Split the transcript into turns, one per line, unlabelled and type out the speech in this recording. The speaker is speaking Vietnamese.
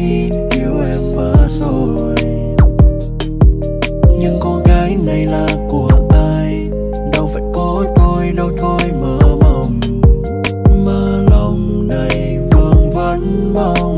thấy yêu em vỡ rồi. Nhưng cô gái này là của ai? Đâu phải có tôi, đâu thôi mơ mộng mơ lòng này vương vấn mong.